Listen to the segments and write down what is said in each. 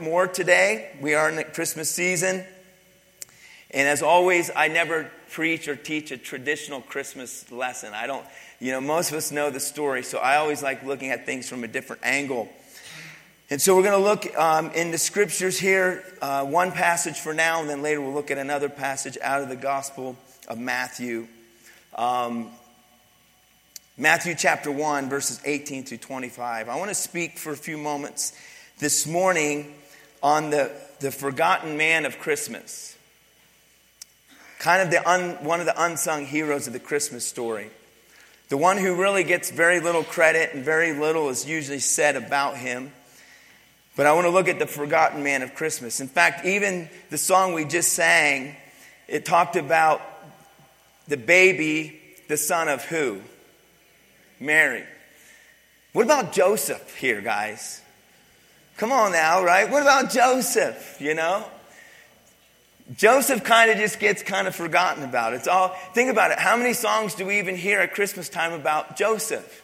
more today. We are in the Christmas season. And as always, I never preach or teach a traditional Christmas lesson. I don't, you know, most of us know the story, so I always like looking at things from a different angle. And so we're going to look um, in the scriptures here, uh, one passage for now, and then later we'll look at another passage out of the Gospel of Matthew. Um, Matthew chapter 1, verses 18 through 25. I want to speak for a few moments this morning on the, the forgotten man of Christmas. Kind of the un, one of the unsung heroes of the Christmas story. The one who really gets very little credit and very little is usually said about him. But I want to look at the forgotten man of Christmas. In fact, even the song we just sang, it talked about the baby, the son of who? Mary. What about Joseph here, guys? Come on now, right? What about Joseph, you know? Joseph kind of just gets kind of forgotten about. It's all, think about it. How many songs do we even hear at Christmas time about Joseph?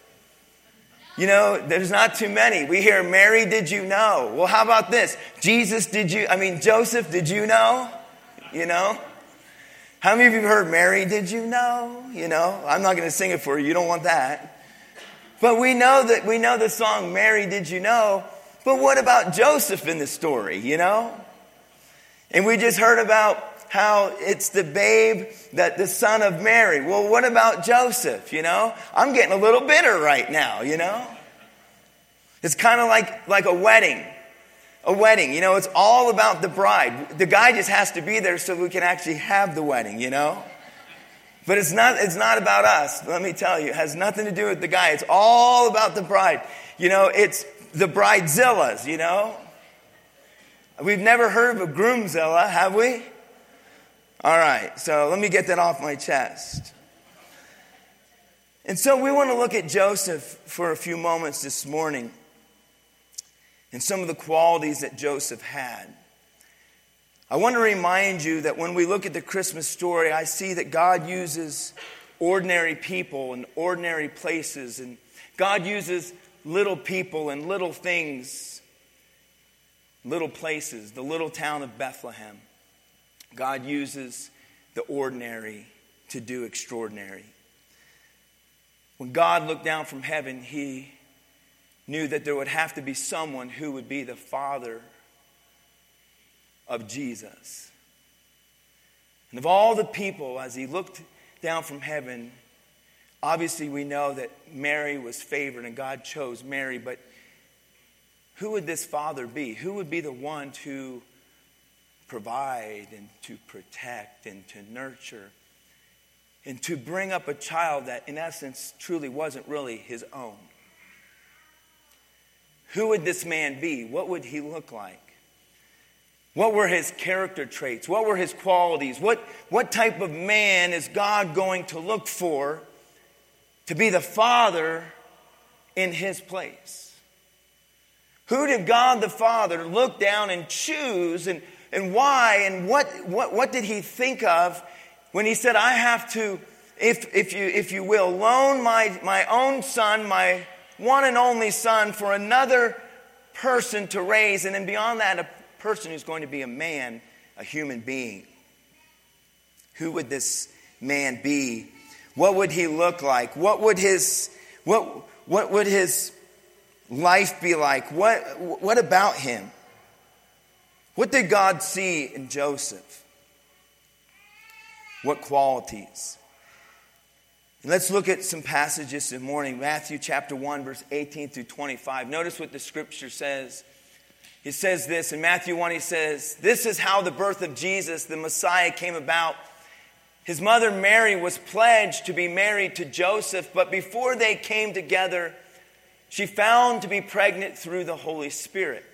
You know, there's not too many. We hear, Mary, did you know? Well, how about this? Jesus, did you, I mean, Joseph, did you know? You know? How many of you have heard, Mary, did you know? You know, I'm not going to sing it for you. You don't want that. But we know that, we know the song, Mary, did you know? But what about Joseph in the story, you know? And we just heard about how it's the babe that the son of Mary. Well, what about Joseph, you know? I'm getting a little bitter right now, you know? It's kind of like, like a wedding. A wedding, you know, it's all about the bride. The guy just has to be there so we can actually have the wedding, you know? But it's not, it's not about us, let me tell you. It has nothing to do with the guy. It's all about the bride. You know, it's the bridezillas, you know? We've never heard of a groomzilla, have we? All right, so let me get that off my chest. And so we want to look at Joseph for a few moments this morning and some of the qualities that Joseph had. I want to remind you that when we look at the Christmas story, I see that God uses ordinary people and ordinary places, and God uses little people and little things, little places, the little town of Bethlehem. God uses the ordinary to do extraordinary. When God looked down from heaven, he knew that there would have to be someone who would be the father of Jesus. And of all the people, as he looked down from heaven, obviously we know that Mary was favored and God chose Mary, but who would this father be? Who would be the one to provide and to protect and to nurture and to bring up a child that, in essence, truly wasn't really his own. Who would this man be? What would he look like? What were his character traits? What were his qualities? What, what type of man is God going to look for to be the father in his place? Who did God the Father look down and choose and and why and what, what, what did he think of when he said, I have to, if, if, you, if you will, loan my, my own son, my one and only son, for another person to raise, and then beyond that, a person who's going to be a man, a human being. Who would this man be? What would he look like? What would his, what, what would his life be like? What, what about him? What did God see in Joseph? What qualities? Let's look at some passages this morning. Matthew chapter 1, verse 18 through 25. Notice what the scripture says. He says this in Matthew 1, he says, This is how the birth of Jesus, the Messiah, came about. His mother Mary was pledged to be married to Joseph, but before they came together, she found to be pregnant through the Holy Spirit.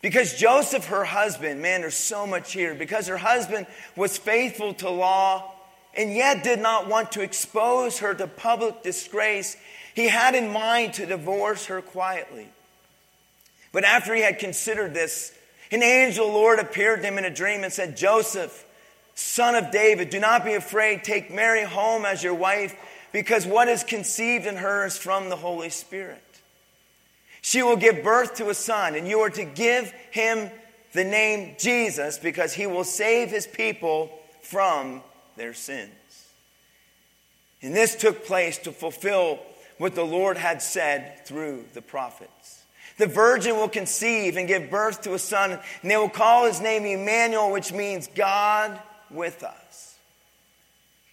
Because Joseph, her husband, man, there's so much here. Because her husband was faithful to law and yet did not want to expose her to public disgrace, he had in mind to divorce her quietly. But after he had considered this, an angel Lord appeared to him in a dream and said, Joseph, son of David, do not be afraid. Take Mary home as your wife, because what is conceived in her is from the Holy Spirit. She will give birth to a son, and you are to give him the name Jesus because he will save his people from their sins. And this took place to fulfill what the Lord had said through the prophets. The virgin will conceive and give birth to a son, and they will call his name Emmanuel, which means God with us.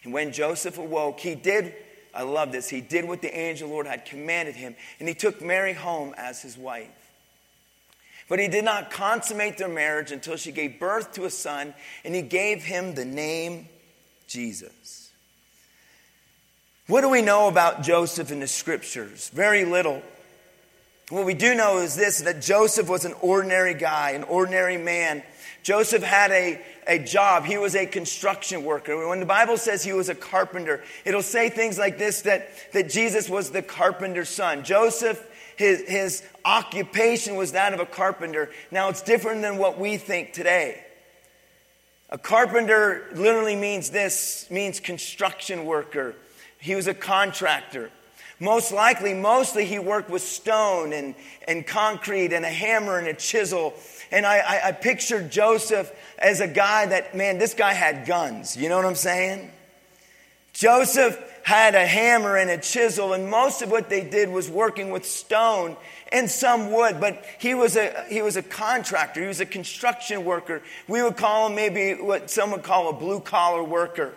And when Joseph awoke, he did, I love this, he did what the angel Lord had commanded him, and he took Mary home as his wife. But he did not consummate their marriage until she gave birth to a son, and he gave him the name Jesus. What do we know about Joseph in the scriptures? Very little. What we do know is this that Joseph was an ordinary guy, an ordinary man. Joseph had a, a job. He was a construction worker. When the Bible says he was a carpenter, it'll say things like this that, that Jesus was the carpenter's son. Joseph, his, his occupation was that of a carpenter. Now, it's different than what we think today. A carpenter literally means this, means construction worker. He was a contractor. Most likely, mostly he worked with stone and, and concrete and a hammer and a chisel. And I, I, I pictured Joseph as a guy that, man, this guy had guns. You know what I'm saying? Joseph had a hammer and a chisel, and most of what they did was working with stone and some wood, but he was a, he was a contractor. He was a construction worker. We would call him maybe what some would call a blue collar worker.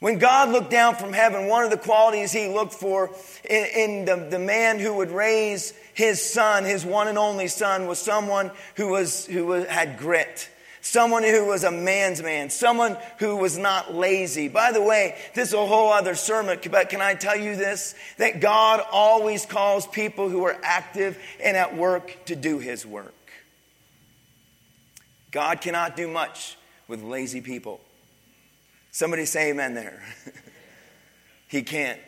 When God looked down from heaven, one of the qualities he looked for in, in the, the, man who would raise his son, his one and only son, was someone who, was, who was, had grit. Someone who was a man's man. Someone who was not lazy. By the way, this is a whole other sermon, but can I tell you this? That God always calls people who are active and at work to do his work. God cannot do much with lazy people. Somebody say amen there. he can't.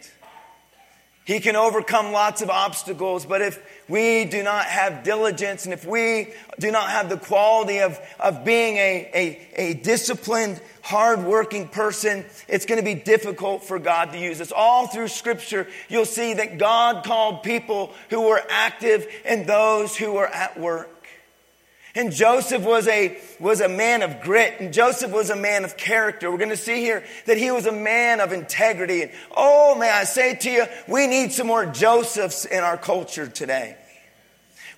He can overcome lots of obstacles, but if we do not have diligence and if we do not have the quality of, of being a, a, a disciplined, hardworking person, it's going to be difficult for God to use us. All through Scripture, you'll see that God called people who were active and those who were at work. And Joseph was a, was a man of grit, and Joseph was a man of character. We're going to see here that he was a man of integrity. And oh, may I say to you, we need some more Josephs in our culture today.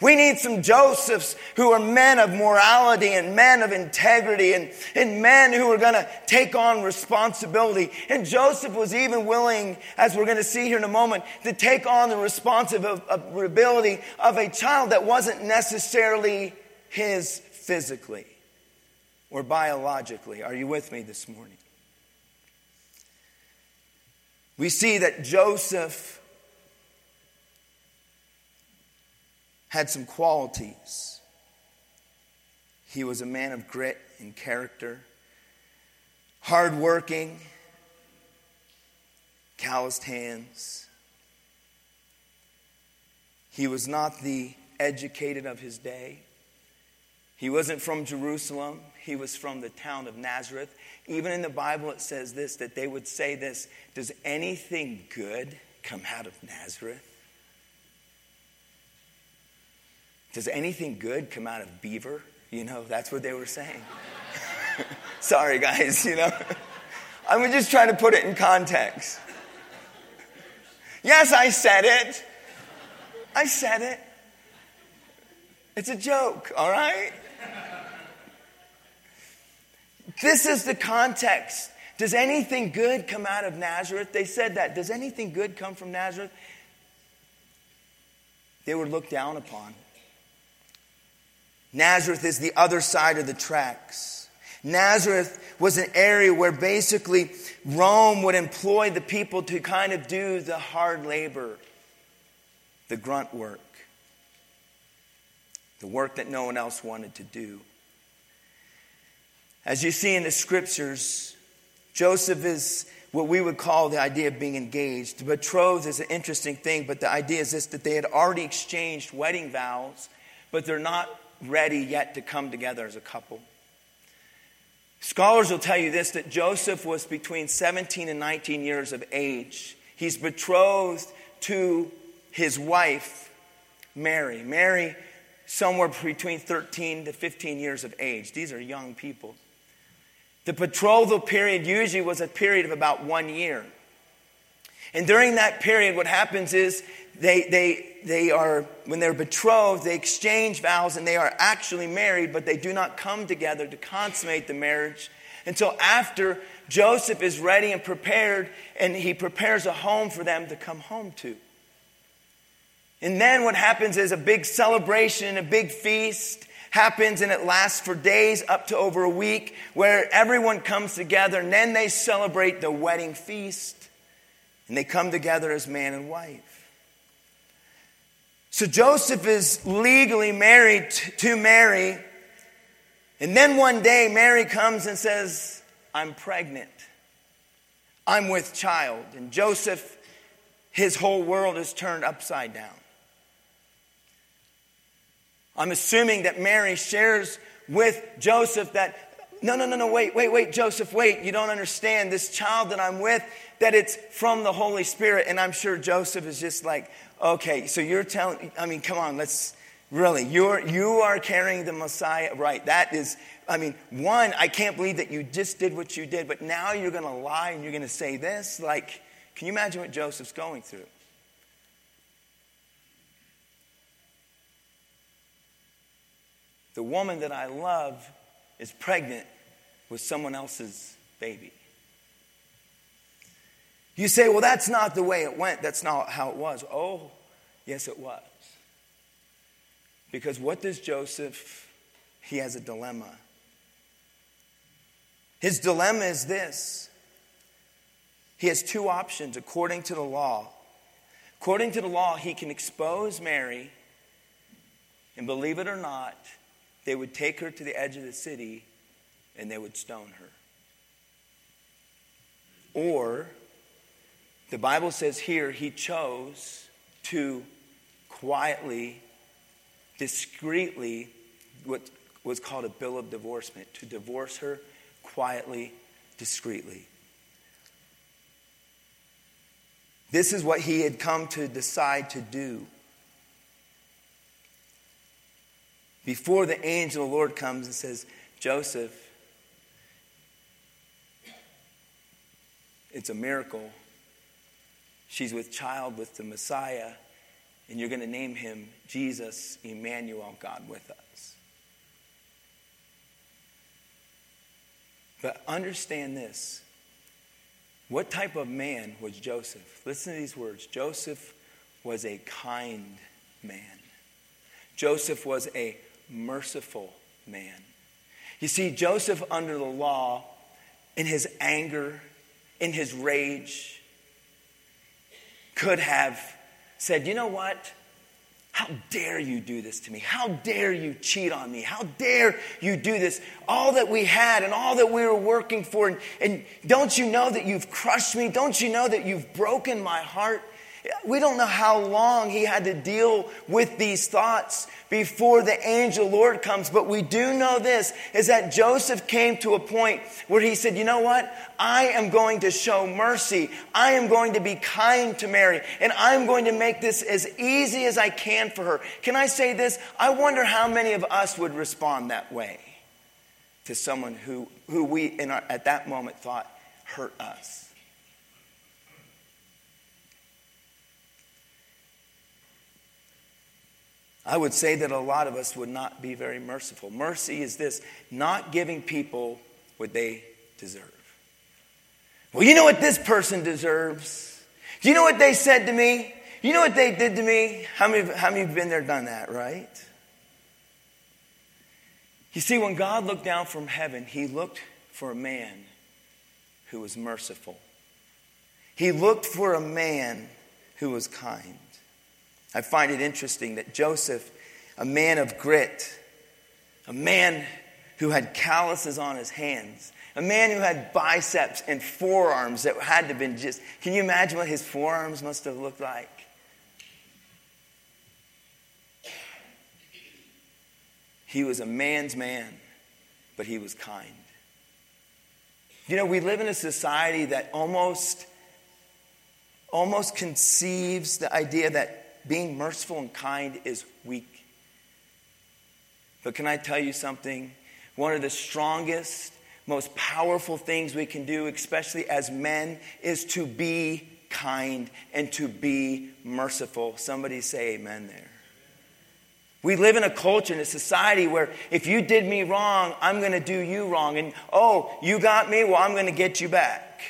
We need some Josephs who are men of morality and men of integrity and, and men who are going to take on responsibility. And Joseph was even willing, as we're going to see here in a moment, to take on the responsibility of a child that wasn't necessarily his physically or biologically. Are you with me this morning? We see that Joseph had some qualities. He was a man of grit and character, hardworking, calloused hands. He was not the educated of his day. He wasn't from Jerusalem, he was from the town of Nazareth. Even in the Bible, it says this that they would say this Does anything good come out of Nazareth? Does anything good come out of Beaver? You know, that's what they were saying. Sorry, guys, you know. I'm just trying to put it in context. Yes, I said it. I said it. It's a joke, all right? This is the context. Does anything good come out of Nazareth? They said that. Does anything good come from Nazareth? They were looked down upon. Nazareth is the other side of the tracks. Nazareth was an area where basically Rome would employ the people to kind of do the hard labor, the grunt work, the work that no one else wanted to do. As you see in the scriptures, Joseph is what we would call the idea of being engaged. Betrothed is an interesting thing, but the idea is this that they had already exchanged wedding vows, but they're not ready yet to come together as a couple. Scholars will tell you this that Joseph was between 17 and 19 years of age. He's betrothed to his wife, Mary. Mary, somewhere between 13 to 15 years of age. These are young people. The betrothal period usually was a period of about one year. And during that period, what happens is they, they, they are, when they're betrothed, they exchange vows and they are actually married, but they do not come together to consummate the marriage until after Joseph is ready and prepared and he prepares a home for them to come home to. And then what happens is a big celebration, a big feast happens and it lasts for days up to over a week where everyone comes together and then they celebrate the wedding feast and they come together as man and wife. So Joseph is legally married to Mary. And then one day, Mary comes and says, I'm pregnant. I'm with child. And Joseph, his whole world is turned upside down. I'm assuming that Mary shares with Joseph that, no, no, no, no, wait, wait, wait, Joseph, wait, you don't understand. This child that I'm with, that it's from the Holy Spirit. And I'm sure Joseph is just like, Okay, so you're telling, I mean, come on, let's really, you're, you are carrying the Messiah, right? That is, I mean, one, I can't believe that you just did what you did, but now you're going to lie and you're going to say this. Like, can you imagine what Joseph's going through? The woman that I love is pregnant with someone else's baby. You say, well, that's not the way it went. That's not how it was. Oh, yes, it was. Because what does Joseph, he has a dilemma. His dilemma is this he has two options according to the law. According to the law, he can expose Mary, and believe it or not, they would take her to the edge of the city and they would stone her. Or the Bible says here he chose to quietly, discreetly, what was called a bill of divorcement, to divorce her quietly, discreetly. This is what he had come to decide to do. Before the angel of the Lord comes and says, Joseph, it's a miracle She's with child with the Messiah, and you're going to name him Jesus, Emmanuel, God with us. But understand this. What type of man was Joseph? Listen to these words Joseph was a kind man, Joseph was a merciful man. You see, Joseph, under the law, in his anger, in his rage, could have said, you know what? How dare you do this to me? How dare you cheat on me? How dare you do this? All that we had and all that we were working for. And, and don't you know that you've crushed me? Don't you know that you've broken my heart? We don't know how long he had to deal with these thoughts before the angel Lord comes, but we do know this is that Joseph came to a point where he said, You know what? I am going to show mercy. I am going to be kind to Mary, and I'm going to make this as easy as I can for her. Can I say this? I wonder how many of us would respond that way to someone who, who we our, at that moment thought hurt us. I would say that a lot of us would not be very merciful. Mercy is this not giving people what they deserve. Well, you know what this person deserves? Do you know what they said to me? You know what they did to me? How many, how many have been there, done that, right? You see, when God looked down from heaven, he looked for a man who was merciful. He looked for a man who was kind. I find it interesting that Joseph, a man of grit, a man who had calluses on his hands, a man who had biceps and forearms that had to have been just, can you imagine what his forearms must have looked like? He was a man's man, but he was kind. You know, we live in a society that almost almost conceives the idea that being merciful and kind is weak. But can I tell you something? One of the strongest, most powerful things we can do, especially as men, is to be kind and to be merciful. Somebody say amen there. We live in a culture, in a society where if you did me wrong, I'm going to do you wrong. And oh, you got me, well, I'm going to get you back.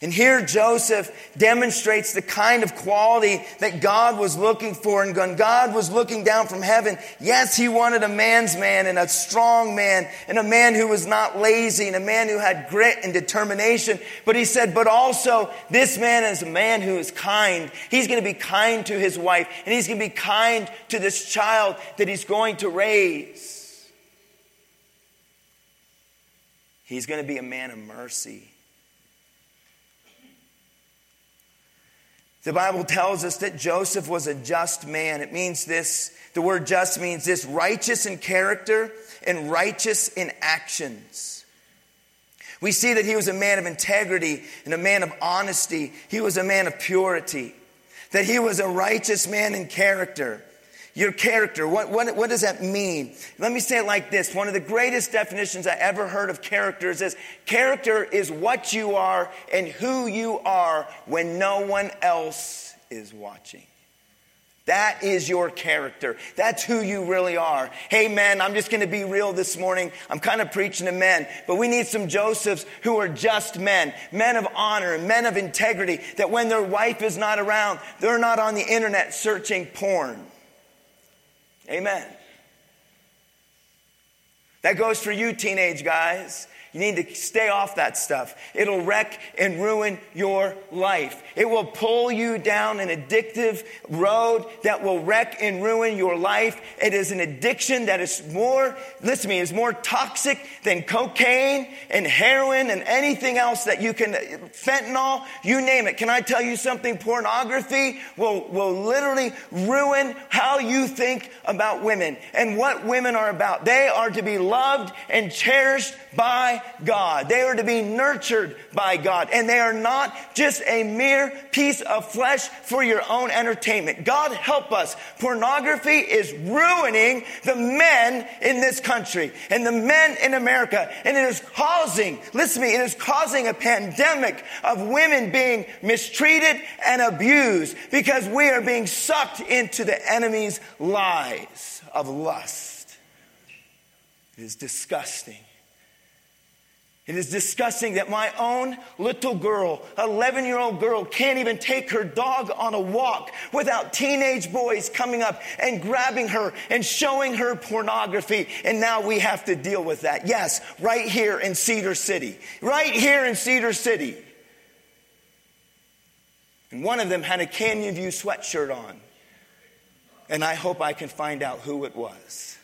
And here Joseph demonstrates the kind of quality that God was looking for. And when God was looking down from heaven, yes, he wanted a man's man and a strong man and a man who was not lazy and a man who had grit and determination. But he said, but also this man is a man who is kind. He's going to be kind to his wife and he's going to be kind to this child that he's going to raise. He's going to be a man of mercy. The Bible tells us that Joseph was a just man. It means this, the word just means this righteous in character and righteous in actions. We see that he was a man of integrity and a man of honesty. He was a man of purity. That he was a righteous man in character. Your character, what, what, what does that mean? Let me say it like this. One of the greatest definitions I ever heard of character is this character is what you are and who you are when no one else is watching. That is your character. That's who you really are. Hey, men, I'm just going to be real this morning. I'm kind of preaching to men, but we need some Josephs who are just men, men of honor, men of integrity, that when their wife is not around, they're not on the internet searching porn. Amen. That goes for you, teenage guys. You need to stay off that stuff. It'll wreck and ruin your life. It will pull you down an addictive road that will wreck and ruin your life. It is an addiction that is more, listen to me, is more toxic than cocaine and heroin and anything else that you can, fentanyl, you name it. Can I tell you something? Pornography will, will literally ruin how you think about women and what women are about. They are to be loved and cherished by God. They are to be nurtured by God. And they are not just a mere piece of flesh for your own entertainment. God help us. Pornography is ruining the men in this country and the men in America. And it is causing, listen to me, it is causing a pandemic of women being mistreated and abused because we are being sucked into the enemy's lies of lust. It is disgusting. It is disgusting that my own little girl, 11 year old girl, can't even take her dog on a walk without teenage boys coming up and grabbing her and showing her pornography. And now we have to deal with that. Yes, right here in Cedar City. Right here in Cedar City. And one of them had a Canyon View sweatshirt on. And I hope I can find out who it was.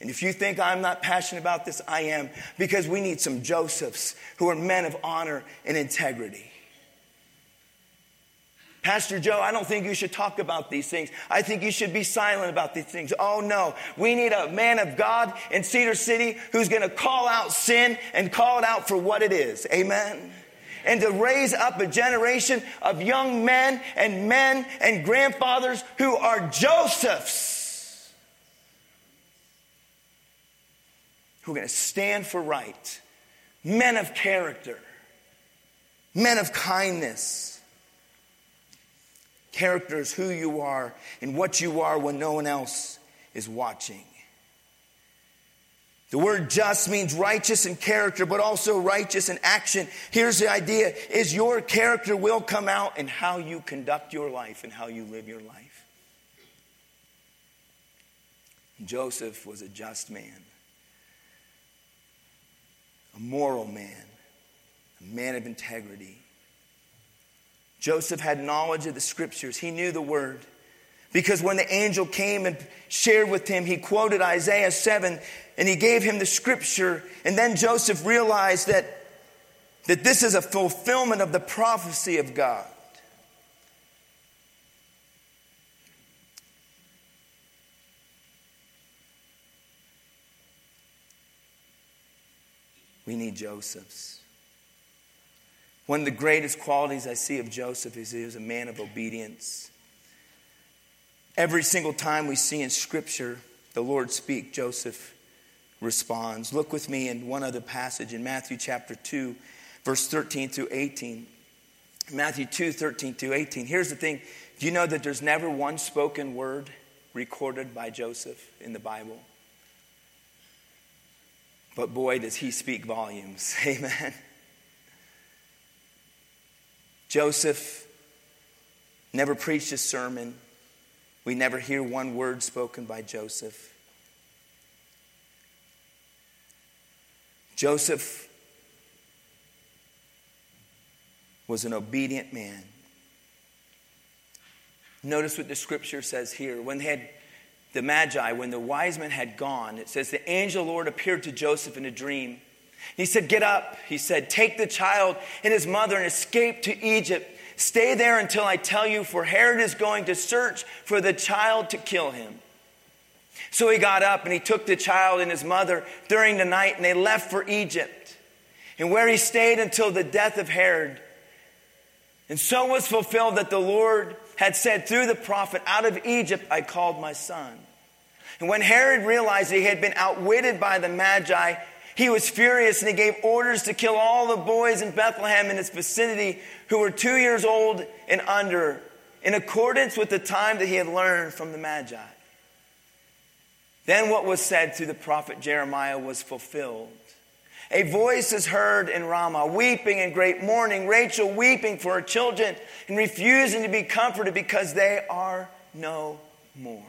And if you think I'm not passionate about this, I am, because we need some Josephs who are men of honor and integrity. Pastor Joe, I don't think you should talk about these things. I think you should be silent about these things. Oh no, we need a man of God in Cedar City who's going to call out sin and call it out for what it is. Amen and to raise up a generation of young men and men and grandfathers who are Josephs who are going to stand for right, men of character, men of kindness. Character is who you are and what you are when no one else is watching. The word just means righteous in character, but also righteous in action. Here's the idea is your character will come out in how you conduct your life and how you live your life. Joseph was a just man a moral man, a man of integrity. Joseph had knowledge of the scriptures, he knew the word. Because when the angel came and shared with him, he quoted Isaiah 7 and he gave him the scripture. And then Joseph realized that, that this is a fulfillment of the prophecy of God. We need Josephs. One of the greatest qualities I see of Joseph is he was a man of obedience. Every single time we see in Scripture the Lord speak, Joseph responds. Look with me in one other passage in Matthew chapter 2, verse 13 through 18. Matthew 2, 13 through 18. Here's the thing do you know that there's never one spoken word recorded by Joseph in the Bible? But boy, does he speak volumes. Amen. Joseph never preached a sermon. We never hear one word spoken by Joseph. Joseph was an obedient man. Notice what the scripture says here. When they had the Magi, when the wise men had gone, it says the angel the Lord appeared to Joseph in a dream. He said, Get up. He said, Take the child and his mother and escape to Egypt. Stay there until I tell you, for Herod is going to search for the child to kill him. So he got up and he took the child and his mother during the night and they left for Egypt. And where he stayed until the death of Herod. And so was fulfilled that the Lord had said through the prophet, Out of Egypt I called my son. And when Herod realized he had been outwitted by the Magi, he was furious and he gave orders to kill all the boys in Bethlehem and its vicinity who were two years old and under, in accordance with the time that he had learned from the Magi. Then what was said through the prophet Jeremiah was fulfilled. A voice is heard in Ramah, weeping in great mourning, Rachel weeping for her children and refusing to be comforted because they are no more.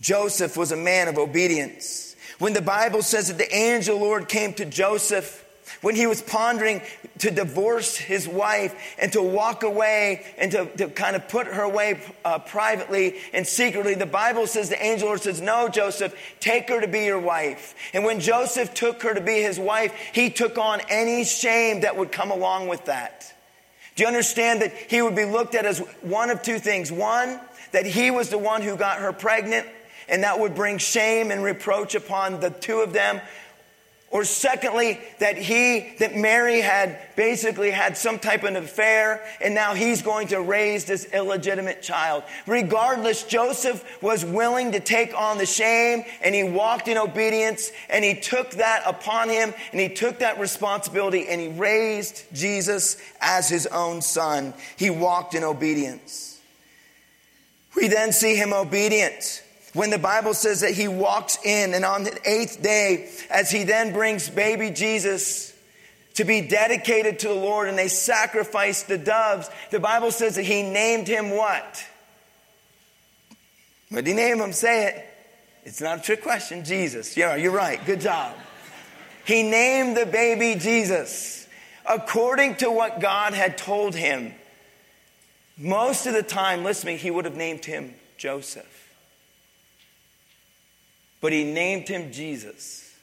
Joseph was a man of obedience. When the Bible says that the angel Lord came to Joseph when he was pondering to divorce his wife and to walk away and to, to kind of put her away uh, privately and secretly, the Bible says the angel Lord says, No, Joseph, take her to be your wife. And when Joseph took her to be his wife, he took on any shame that would come along with that. Do you understand that he would be looked at as one of two things? One, that he was the one who got her pregnant, and that would bring shame and reproach upon the two of them. Or secondly, that he, that Mary had basically had some type of affair and now he's going to raise this illegitimate child. Regardless, Joseph was willing to take on the shame and he walked in obedience and he took that upon him and he took that responsibility and he raised Jesus as his own son. He walked in obedience. We then see him obedient when the Bible says that he walks in and on the eighth day, as he then brings baby Jesus to be dedicated to the Lord and they sacrifice the doves, the Bible says that he named him what? What did he name him? Say it. It's not a trick question. Jesus. Yeah, you're right. Good job. He named the baby Jesus according to what God had told him. Most of the time, listening, he would have named him Joseph but he named him Jesus,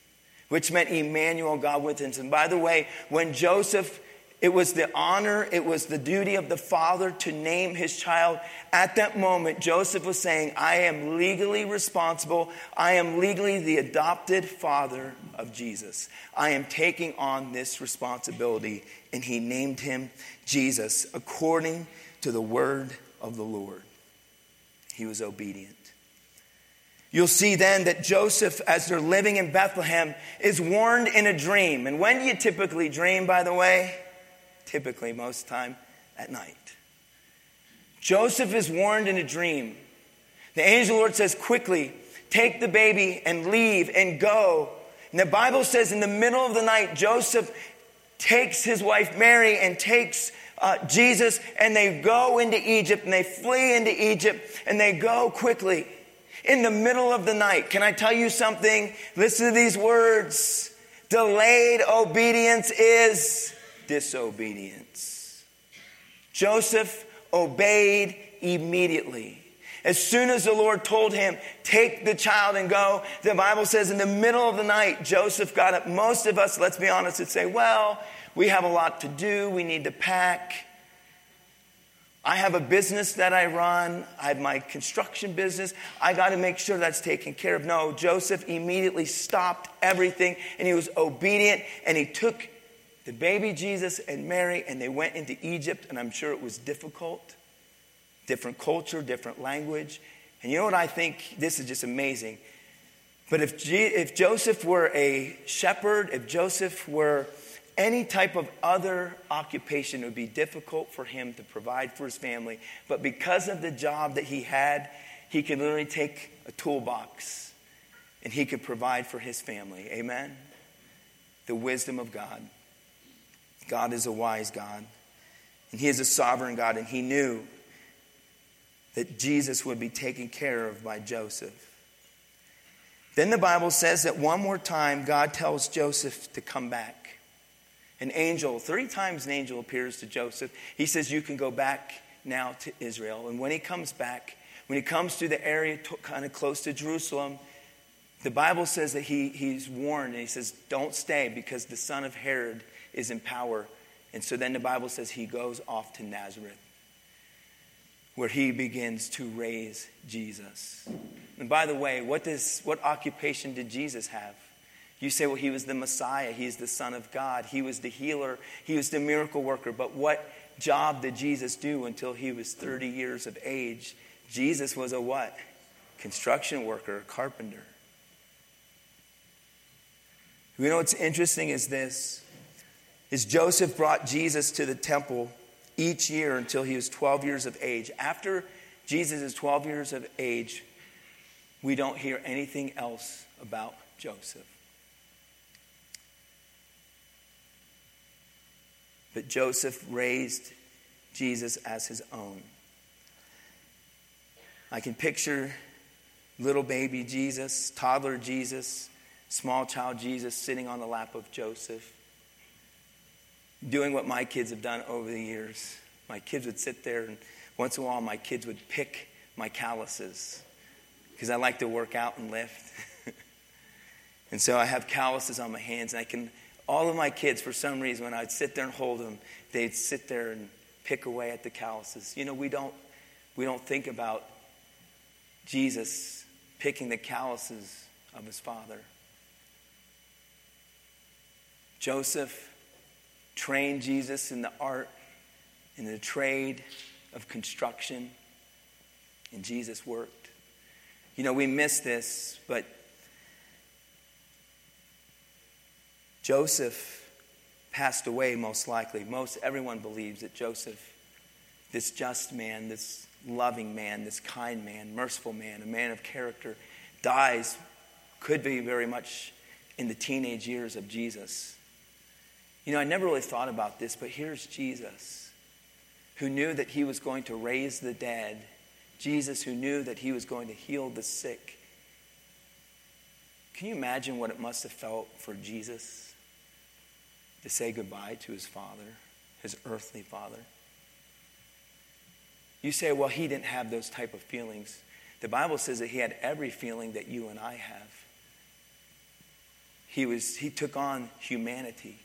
which meant Emmanuel, God with us. And by the way, when Joseph, it was the honor, it was the duty of the father to name his child. At that moment, Joseph was saying, I am legally responsible. I am legally the adopted father of Jesus. I am taking on this responsibility. And he named him Jesus according to the word of the Lord. He was obedient. You'll see then that Joseph, as they're living in Bethlehem, is warned in a dream. And when do you typically dream, by the way? Typically, most time, at night. Joseph is warned in a dream. The angel Lord says, quickly, take the baby and leave and go. And the Bible says, in the middle of the night, Joseph takes his wife Mary and takes uh, Jesus and they go into Egypt and they flee into Egypt and they go quickly in the middle of the night. Can I tell you something? Listen to these words. Delayed obedience is disobedience. Joseph obeyed immediately. As soon as the Lord told him, take the child and go, the Bible says in the middle of the night, Joseph got up. Most of us, let's be honest, would say, well, we have a lot to do. We need to pack. I have a business that I run. I have my construction business. I got to make sure that's taken care of. No, Joseph immediately stopped everything and he was obedient and he took the baby Jesus and Mary and they went into Egypt. And I'm sure it was difficult different culture, different language. And you know what I think? This is just amazing. But if, G- if Joseph were a shepherd, if Joseph were any type of other occupation, it would be difficult for him to provide for his family. But because of the job that he had, he could literally take a toolbox and he could provide for his family. Amen? The wisdom of God. God is a wise God, and he is a sovereign God, and he knew that Jesus would be taken care of by Joseph. Then the Bible says that one more time, God tells Joseph to come back. An angel, three times an angel appears to Joseph. He says, You can go back now to Israel. And when he comes back, when he comes to the area to, kind of close to Jerusalem, the Bible says that he, he's warned and he says, Don't stay because the son of Herod is in power. And so then the Bible says he goes off to Nazareth where he begins to raise Jesus. And by the way, what, does, what occupation did Jesus have? You say, well, he was the Messiah, he's the Son of God, he was the healer, he was the miracle worker. But what job did Jesus do until he was 30 years of age? Jesus was a what? Construction worker, carpenter. You know what's interesting is this is Joseph brought Jesus to the temple each year until he was 12 years of age. After Jesus is 12 years of age, we don't hear anything else about Joseph. But Joseph raised Jesus as his own. I can picture little baby Jesus, toddler Jesus, small child Jesus sitting on the lap of Joseph doing what my kids have done over the years. My kids would sit there, and once in a while, my kids would pick my calluses because I like to work out and lift. and so I have calluses on my hands, and I can, all of my kids, for some reason, when I'd sit there and hold them, they'd sit there and pick away at the calluses. You know, we don't, we don't think about Jesus picking the calluses of his father. Joseph trained Jesus in the art, in the trade of construction, and Jesus worked. You know, we miss this, but Joseph passed away most likely. Most everyone believes that Joseph, this just man, this loving man, this kind man, merciful man, a man of character, dies, could be very much in the teenage years of Jesus. You know, I never really thought about this, but here's Jesus, who knew that he was going to raise the dead, Jesus, who knew that he was going to heal the sick. Can you imagine what it must have felt for Jesus to say goodbye to his father, his earthly father? You say, well, he didn't have those type of feelings. The Bible says that he had every feeling that you and I have. He, was, he took on humanity.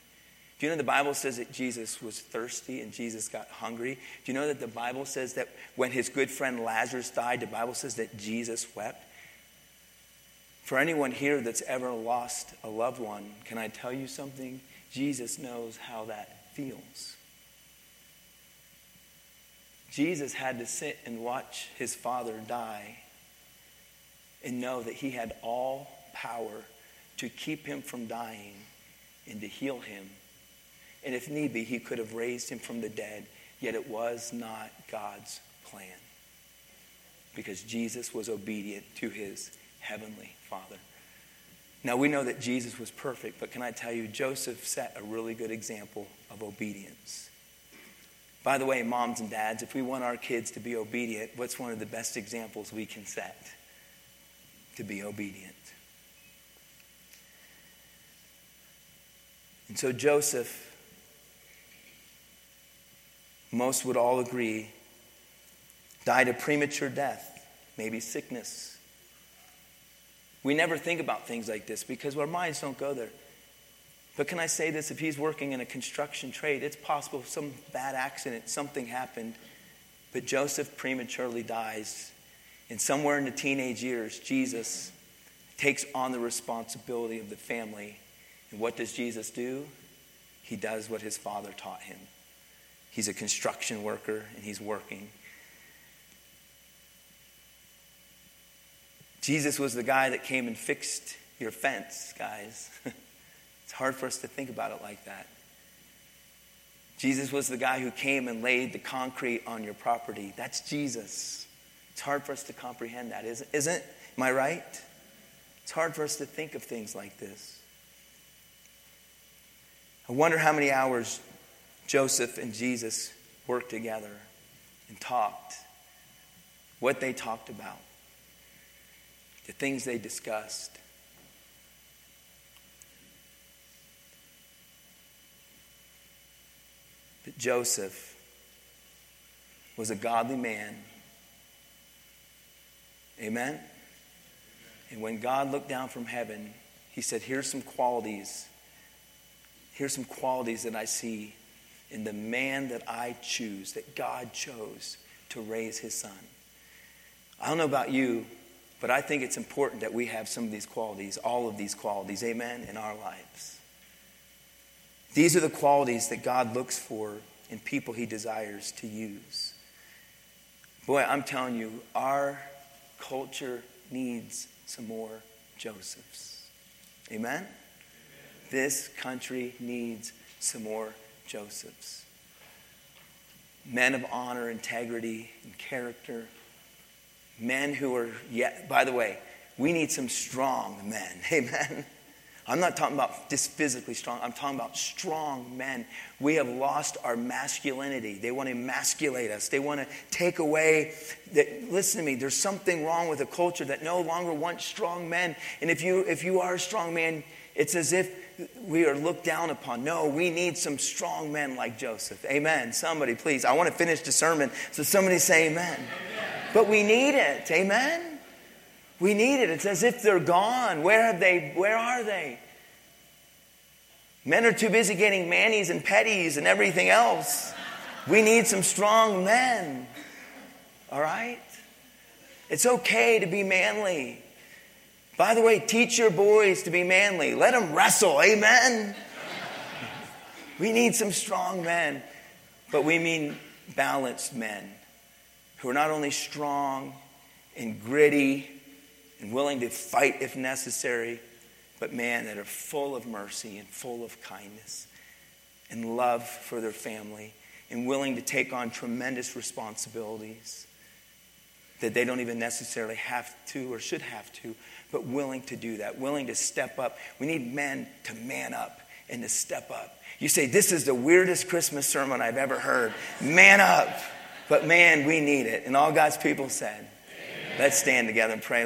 Do you know the Bible says that Jesus was thirsty and Jesus got hungry? Do you know that the Bible says that when his good friend Lazarus died, the Bible says that Jesus wept? For anyone here that's ever lost a loved one, can I tell you something? Jesus knows how that feels. Jesus had to sit and watch his father die and know that he had all power to keep him from dying and to heal him and if need be, he could have raised him from the dead. Yet it was not God's plan because Jesus was obedient to his heavenly Father. Now we know that Jesus was perfect, but can I tell you, Joseph set a really good example of obedience. By the way, moms and dads, if we want our kids to be obedient, what's one of the best examples we can set? To be obedient. And so Joseph most would all agree, died a premature death, maybe sickness. We never think about things like this because our minds don't go there. But can I say this? If he's working in a construction trade, it's possible some bad accident, something happened, but Joseph prematurely dies. And somewhere in the teenage years, Jesus takes on the responsibility of the family. And what does Jesus do? He does what his father taught him. He's a construction worker and he's working. Jesus was the guy that came and fixed your fence, guys. it's hard for us to think about it like that. Jesus was the guy who came and laid the concrete on your property. That's Jesus. It's hard for us to comprehend that, isn't, it? Am I right? It's hard for us to think of things like this. I wonder how many hours Joseph and Jesus worked together and talked, what they talked about, the things they discussed. But Joseph was a godly man. Amen? And when God looked down from heaven, he said, Here's some qualities. Here's some qualities that I see in the man that I choose, that God chose to raise his son. I don't know about you, but I think it's important that we have some of these qualities, all of these qualities, amen, in our lives. These are the qualities that God looks for in people he desires to use. Boy, I'm telling you, our culture needs some more Josephs. Amen? Amen? This country needs some more Josephs. Men of honor, integrity, and character. Men who are yet, by the way, we need some strong men. Amen. I'm not talking about just physically strong. I'm talking about strong men. We have lost our masculinity. They want to emasculate us. They want to take away that listen to me, there's something wrong with a culture that no longer wants strong men. And if you if you are a strong man, it's as if we are looked down upon. No, we need some strong men like Joseph. Amen. Somebody, please. I want to finish the sermon, so somebody say amen. amen. But we need it. Amen. We need it. It's as if they're gone. Where have they? Where are they? Men are too busy getting manis and petties and everything else. We need some strong men. All right? It's okay to be manly. By the way, teach your boys to be manly. Let them wrestle. Amen. we need some strong men, but we mean balanced men who are not only strong and gritty and willing to fight if necessary, but man, that are full of mercy and full of kindness and love for their family and willing to take on tremendous responsibilities that they don't even necessarily have to or should have to, but willing to do that, willing to step up. We need men to man up and to step up. You say, This is the weirdest Christmas sermon I've ever heard. Man up. But man, we need it. And all God's people said, Amen. Let's stand together and pray.